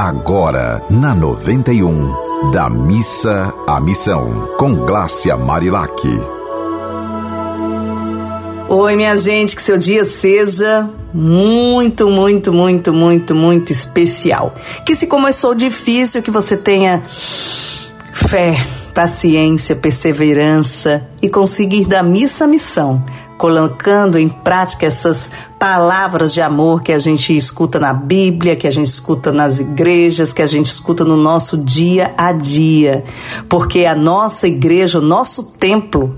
Agora, na 91, da missa à missão, com Glácia Marilac. Oi, minha gente, que seu dia seja muito, muito, muito, muito, muito especial. Que se começou difícil, que você tenha fé, paciência, perseverança e conseguir da missa à missão colocando em prática essas palavras de amor que a gente escuta na Bíblia, que a gente escuta nas igrejas, que a gente escuta no nosso dia a dia. Porque a nossa igreja, o nosso templo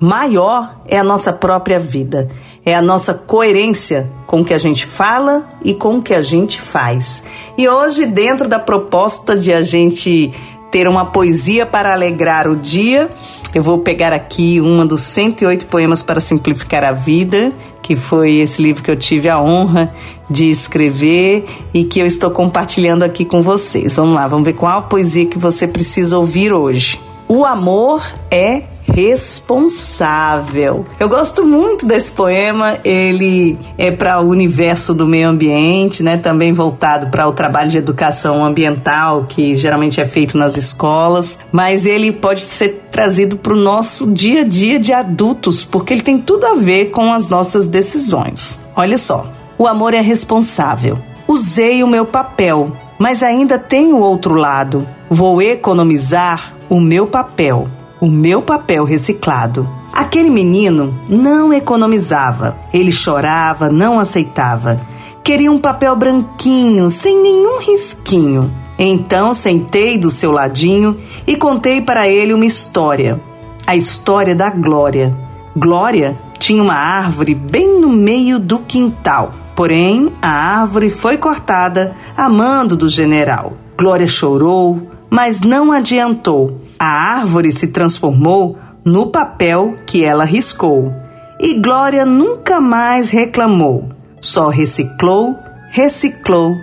maior é a nossa própria vida. É a nossa coerência com o que a gente fala e com o que a gente faz. E hoje, dentro da proposta de a gente ter uma poesia para alegrar o dia, eu vou pegar aqui uma dos 108 poemas para simplificar a vida, que foi esse livro que eu tive a honra de escrever e que eu estou compartilhando aqui com vocês. Vamos lá, vamos ver qual a poesia que você precisa ouvir hoje. O amor é responsável. Eu gosto muito desse poema, ele é para o universo do meio ambiente, né? Também voltado para o trabalho de educação ambiental, que geralmente é feito nas escolas, mas ele pode ser trazido para o nosso dia a dia de adultos, porque ele tem tudo a ver com as nossas decisões. Olha só, o amor é responsável. Usei o meu papel, mas ainda tenho outro lado. Vou economizar o meu papel o meu papel reciclado. Aquele menino não economizava. Ele chorava, não aceitava. Queria um papel branquinho, sem nenhum risquinho. Então sentei do seu ladinho e contei para ele uma história. A história da Glória. Glória tinha uma árvore bem no meio do quintal. Porém, a árvore foi cortada a mando do general. Glória chorou, mas não adiantou. A árvore se transformou no papel que ela riscou. E Glória nunca mais reclamou, só reciclou, reciclou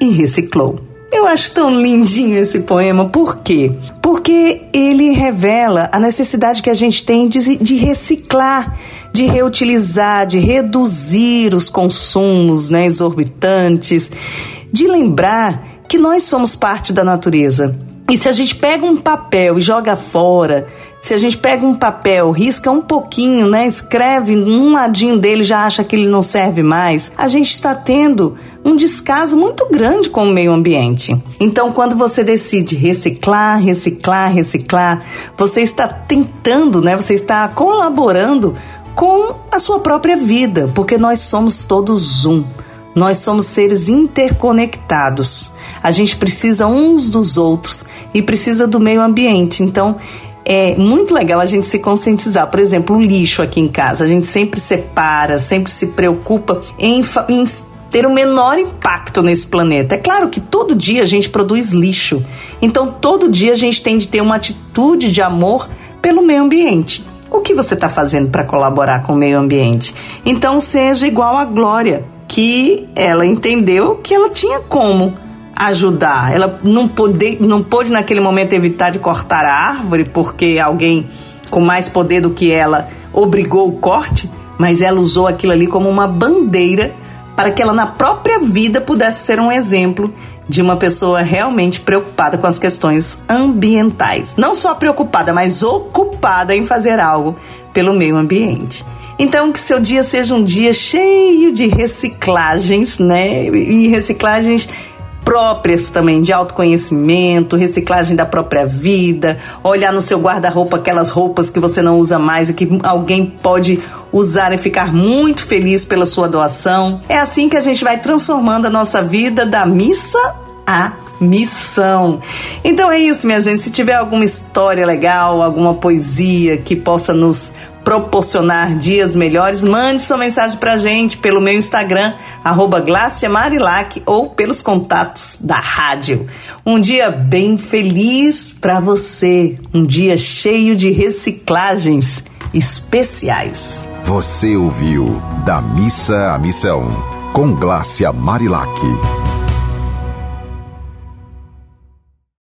e reciclou. Eu acho tão lindinho esse poema, por quê? Porque ele revela a necessidade que a gente tem de, de reciclar, de reutilizar, de reduzir os consumos né, exorbitantes, de lembrar que nós somos parte da natureza e se a gente pega um papel e joga fora, se a gente pega um papel, risca um pouquinho, né, escreve num ladinho dele já acha que ele não serve mais, a gente está tendo um descaso muito grande com o meio ambiente. Então, quando você decide reciclar, reciclar, reciclar, você está tentando, né, você está colaborando com a sua própria vida, porque nós somos todos um. Nós somos seres interconectados. A gente precisa uns dos outros e precisa do meio ambiente. Então, é muito legal a gente se conscientizar. Por exemplo, o lixo aqui em casa. A gente sempre separa, sempre se preocupa em, em ter o menor impacto nesse planeta. É claro que todo dia a gente produz lixo. Então, todo dia a gente tem de ter uma atitude de amor pelo meio ambiente. O que você está fazendo para colaborar com o meio ambiente? Então, seja igual a Glória que ela entendeu que ela tinha como ajudar. Ela não pôde, não pôde naquele momento evitar de cortar a árvore porque alguém com mais poder do que ela obrigou o corte, mas ela usou aquilo ali como uma bandeira para que ela na própria vida pudesse ser um exemplo de uma pessoa realmente preocupada com as questões ambientais. Não só preocupada, mas ocupada em fazer algo pelo meio ambiente. Então, que seu dia seja um dia cheio de reciclagens, né? E reciclagens próprias também, de autoconhecimento, reciclagem da própria vida, olhar no seu guarda-roupa aquelas roupas que você não usa mais e que alguém pode usar e ficar muito feliz pela sua doação. É assim que a gente vai transformando a nossa vida da missa à missão. Então é isso, minha gente. Se tiver alguma história legal, alguma poesia que possa nos proporcionar dias melhores, mande sua mensagem pra gente pelo meu Instagram, arroba Marilac, ou pelos contatos da rádio. Um dia bem feliz para você, um dia cheio de reciclagens especiais. Você ouviu Da Missa à Missão, com Glácia Marilac.